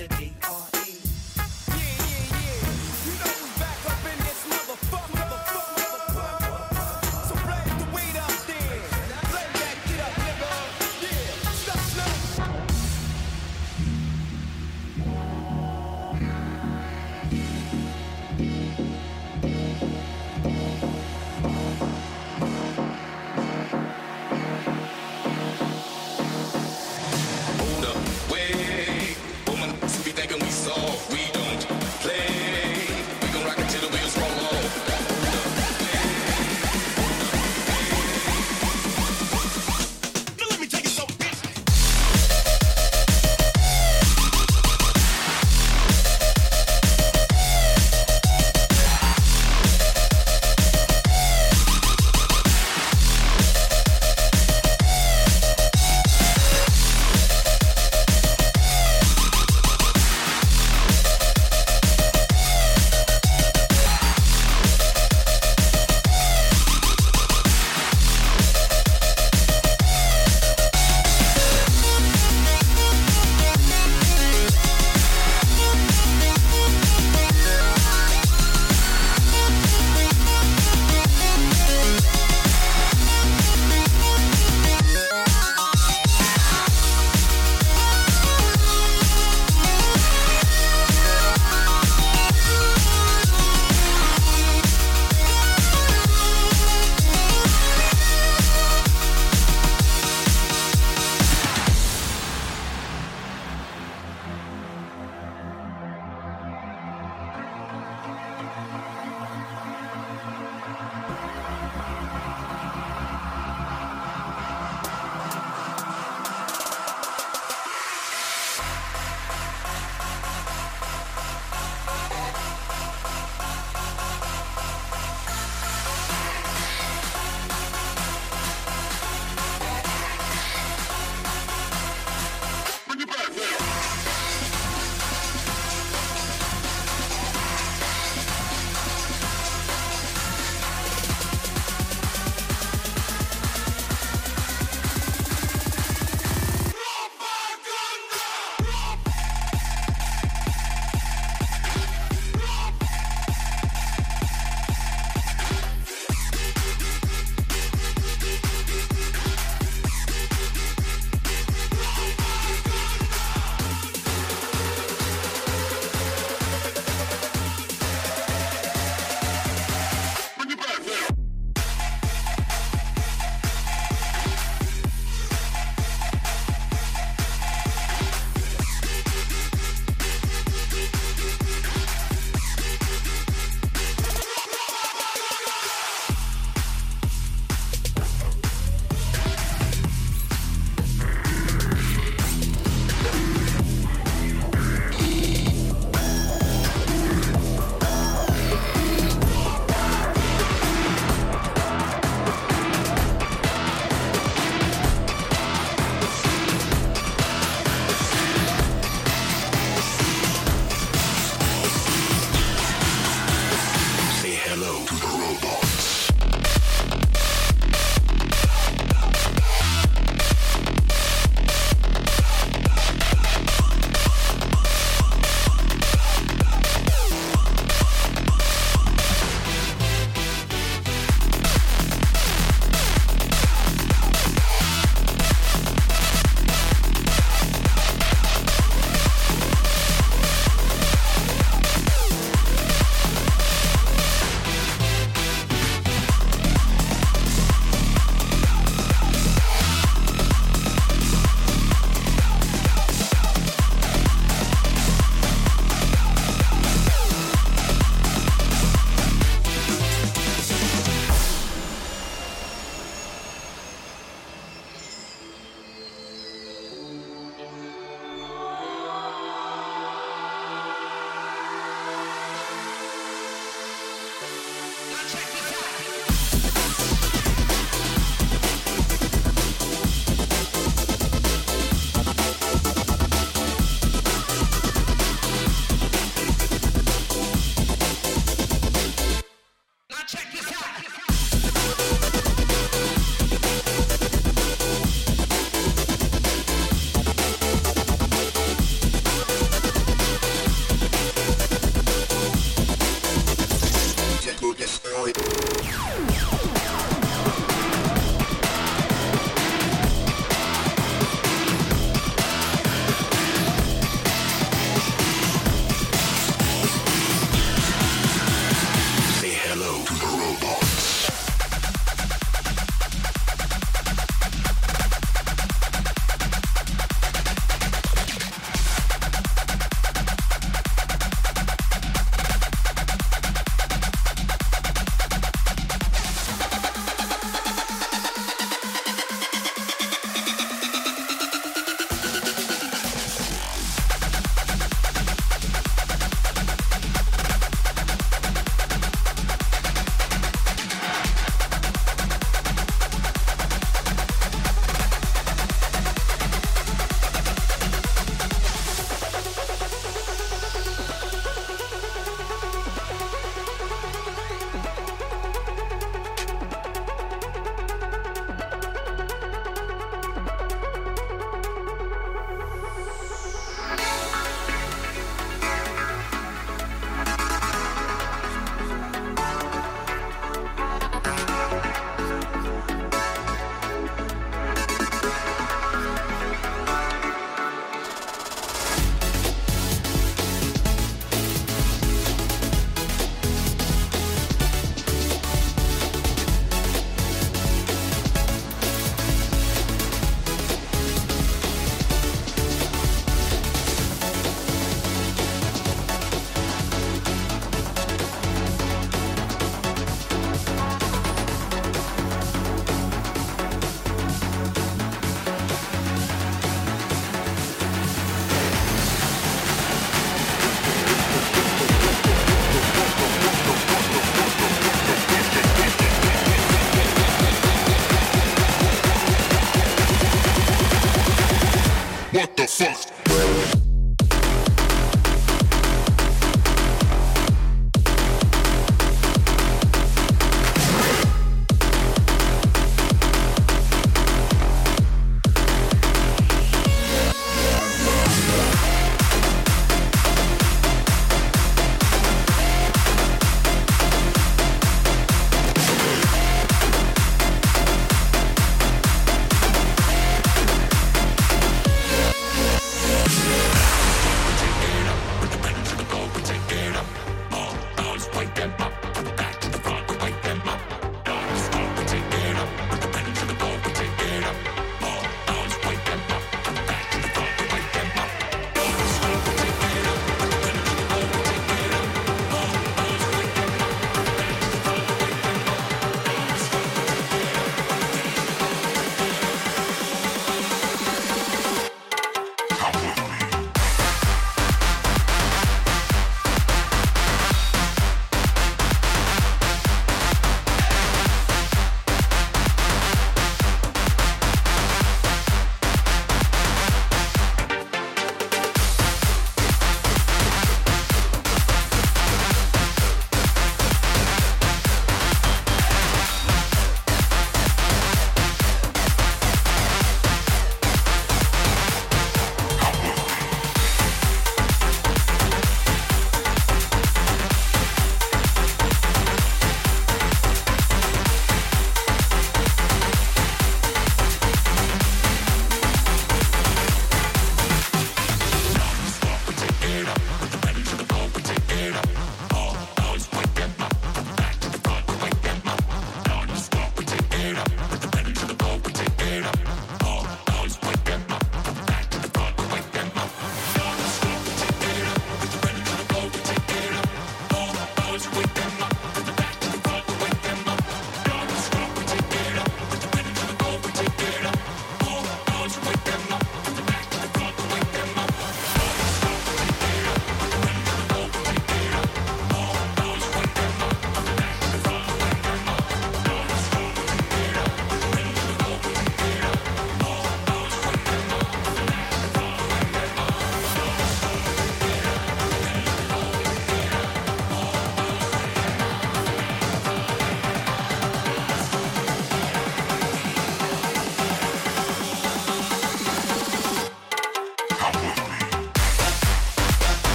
identity.